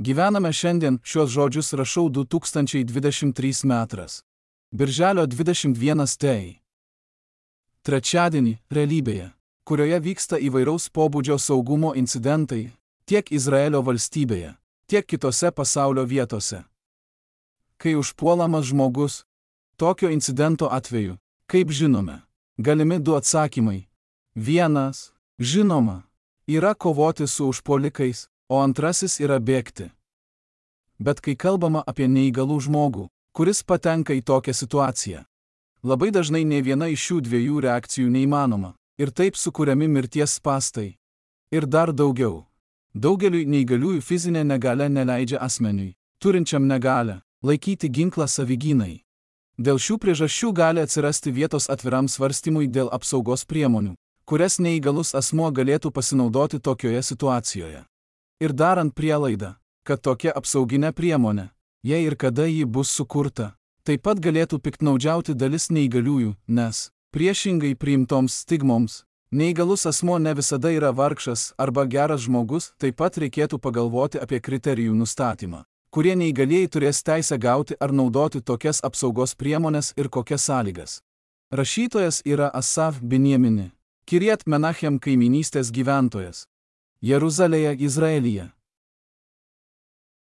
Gyvename šiandien, šios žodžius rašau 2023 metras. Birželio 21 tai. Trečiadienį, realybėje, kurioje vyksta įvairaus pobūdžio saugumo incidentai, tiek Izraelio valstybėje, tiek kitose pasaulio vietose. Kai užpuolamas žmogus, tokio incidento atveju, kaip žinome, galimi du atsakymai. Vienas, žinoma, yra kovoti su užpolikais, o antrasis yra bėgti. Bet kai kalbama apie neįgalų žmogų, kuris patenka į tokią situaciją, labai dažnai ne viena iš šių dviejų reakcijų neįmanoma, ir taip sukūriami mirties pastai. Ir dar daugiau. Daugeliui neįgaliųjų fizinė negalė neleidžia asmeniui, turinčiam negalę, laikyti ginklą savigynai. Dėl šių priežasčių gali atsirasti vietos atviram svarstymui dėl apsaugos priemonių, kurias neįgalus asmuo galėtų pasinaudoti tokioje situacijoje. Ir darant prielaidą, kad tokia apsauginė priemonė, jei ir kada ji bus sukurta, taip pat galėtų piktnaudžiauti dalis neįgaliųjų, nes, priešingai priimtoms stigmoms, Neįgalus asmo ne visada yra vargšas arba geras žmogus, taip pat reikėtų pagalvoti apie kriterijų nustatymą, kurie neįgalieji turės teisę gauti ar naudoti tokias apsaugos priemonės ir kokias sąlygas. Rašytojas yra Asav Binjamini, Kiriet Menachem kaiminystės gyventojas. Jeruzalėje, Izraelyje.